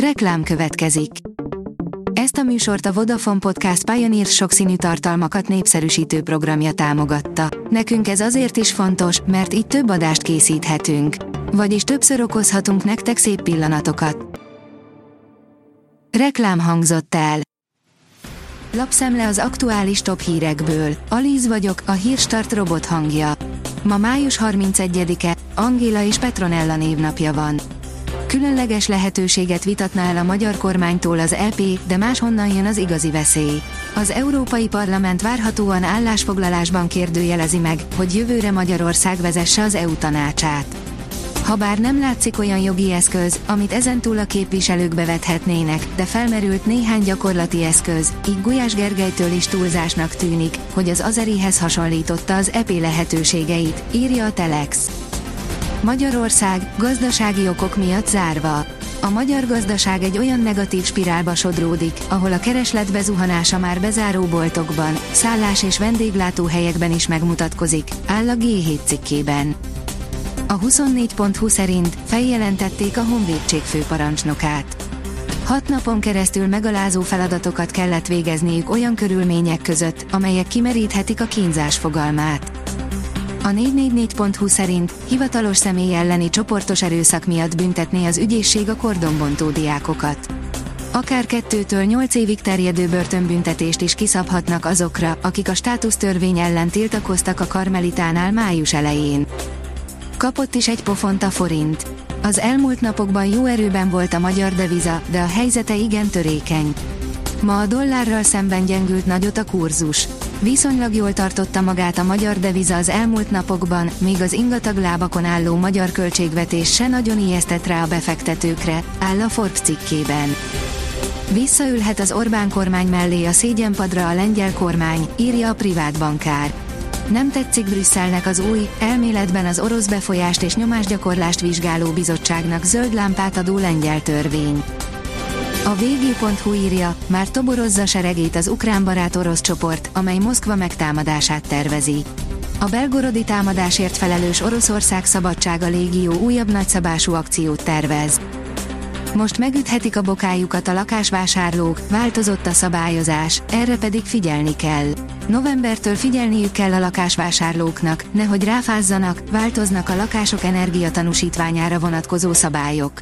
Reklám következik. Ezt a műsort a Vodafone Podcast Pioneer sokszínű tartalmakat népszerűsítő programja támogatta. Nekünk ez azért is fontos, mert így több adást készíthetünk. Vagyis többször okozhatunk nektek szép pillanatokat. Reklám hangzott el. Lapszemle az aktuális top hírekből. Alíz vagyok, a hírstart robot hangja. Ma május 31-e, Angéla és Petronella névnapja van. Különleges lehetőséget vitatna el a magyar kormánytól az EP, de máshonnan jön az igazi veszély. Az Európai Parlament várhatóan állásfoglalásban kérdőjelezi meg, hogy jövőre Magyarország vezesse az EU tanácsát. Habár nem látszik olyan jogi eszköz, amit ezentúl a képviselők bevethetnének, de felmerült néhány gyakorlati eszköz, így Gulyás Gergelytől is túlzásnak tűnik, hogy az Azerihez hasonlította az EP lehetőségeit, írja a Telex. Magyarország gazdasági okok miatt zárva. A magyar gazdaság egy olyan negatív spirálba sodródik, ahol a kereslet bezuhanása már bezáró boltokban, szállás és vendéglátóhelyekben is megmutatkozik, áll a G7 cikkében. A 24.20 szerint feljelentették a honvédség főparancsnokát. Hat napon keresztül megalázó feladatokat kellett végezniük olyan körülmények között, amelyek kimeríthetik a kínzás fogalmát. A 444.hu szerint hivatalos személy elleni csoportos erőszak miatt büntetné az ügyészség a kordonbontó diákokat. Akár kettőtől nyolc évig terjedő börtönbüntetést is kiszabhatnak azokra, akik a státusztörvény ellen tiltakoztak a Karmelitánál május elején. Kapott is egy pofont a forint. Az elmúlt napokban jó erőben volt a magyar deviza, de a helyzete igen törékeny. Ma a dollárral szemben gyengült nagyot a kurzus. Viszonylag jól tartotta magát a magyar deviza az elmúlt napokban, míg az ingatag lábakon álló magyar költségvetés se nagyon ijesztett rá a befektetőkre, áll a Forbes cikkében. Visszaülhet az Orbán kormány mellé a szégyenpadra a lengyel kormány, írja a privát bankár. Nem tetszik Brüsszelnek az új, elméletben az orosz befolyást és nyomásgyakorlást vizsgáló bizottságnak zöld lámpát adó lengyel törvény. A vg.hu írja, már toborozza seregét az ukrán barát orosz csoport, amely Moszkva megtámadását tervezi. A belgorodi támadásért felelős Oroszország Szabadsága Légió újabb nagyszabású akciót tervez. Most megüthetik a bokájukat a lakásvásárlók, változott a szabályozás, erre pedig figyelni kell. Novembertől figyelniük kell a lakásvásárlóknak, nehogy ráfázzanak, változnak a lakások energiatanúsítványára vonatkozó szabályok.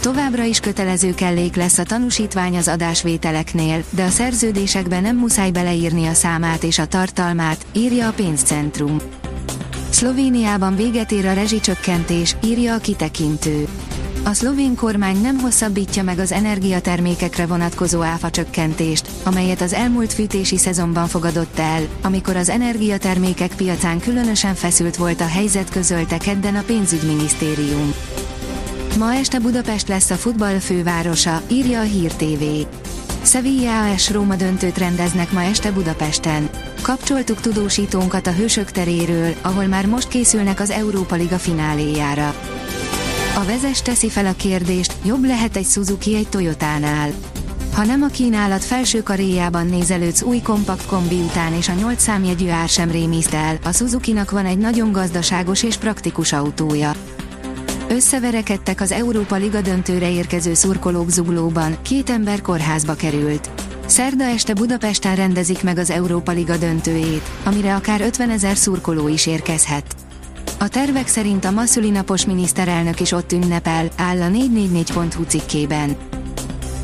Továbbra is kötelező kellék lesz a tanúsítvány az adásvételeknél, de a szerződésekbe nem muszáj beleírni a számát és a tartalmát, írja a pénzcentrum. Szlovéniában véget ér a rezsicsökkentés, írja a kitekintő. A szlovén kormány nem hosszabbítja meg az energiatermékekre vonatkozó áfa csökkentést, amelyet az elmúlt fűtési szezonban fogadott el, amikor az energiatermékek piacán különösen feszült volt a helyzet közölte kedden a pénzügyminisztérium. Ma este Budapest lesz a futball fővárosa, írja a Hír TV. Sevilla AS Róma döntőt rendeznek ma este Budapesten. Kapcsoltuk tudósítónkat a Hősök teréről, ahol már most készülnek az Európa Liga fináléjára. A vezes teszi fel a kérdést, jobb lehet egy Suzuki egy Toyotánál. Ha nem a kínálat felső karéjában nézelődsz új kompakt kombi után és a 8 számjegyű ár sem rémiszt el, a Suzuki-nak van egy nagyon gazdaságos és praktikus autója. Összeverekedtek az Európa Liga döntőre érkező szurkolók zuglóban, két ember kórházba került. Szerda este Budapesten rendezik meg az Európa Liga döntőjét, amire akár 50 ezer szurkoló is érkezhet. A tervek szerint a napos miniszterelnök is ott ünnepel, áll a 444.hu cikkében.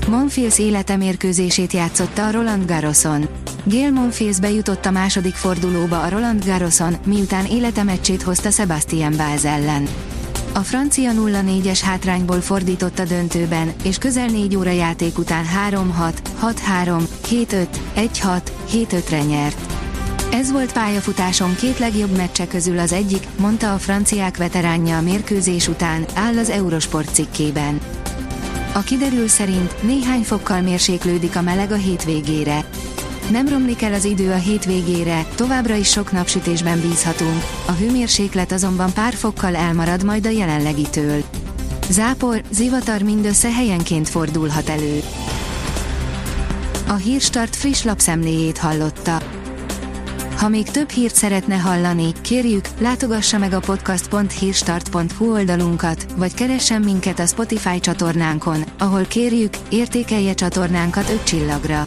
Monfils életemérkőzését játszotta a Roland Garroson. Gail Monfils bejutott a második fordulóba a Roland Garroson, miután életemeccsét hozta Sebastian Báz ellen. A francia 0-4-es hátrányból fordított a döntőben, és közel 4 óra játék után 3-6, 6-3, 7-5, 1-6, 7-5-re nyert. Ez volt pályafutásom két legjobb meccse közül az egyik, mondta a franciák veteránja a mérkőzés után, áll az Eurosport cikkében. A kiderül szerint néhány fokkal mérséklődik a meleg a hétvégére. Nem romlik el az idő a hétvégére, továbbra is sok napsütésben bízhatunk, a hőmérséklet azonban pár fokkal elmarad majd a jelenlegitől. Zápor, zivatar mindössze helyenként fordulhat elő. A Hírstart friss lapszemléjét hallotta. Ha még több hírt szeretne hallani, kérjük, látogassa meg a podcast.hírstart.hu oldalunkat, vagy keressen minket a Spotify csatornánkon, ahol kérjük, értékelje csatornánkat 5 csillagra.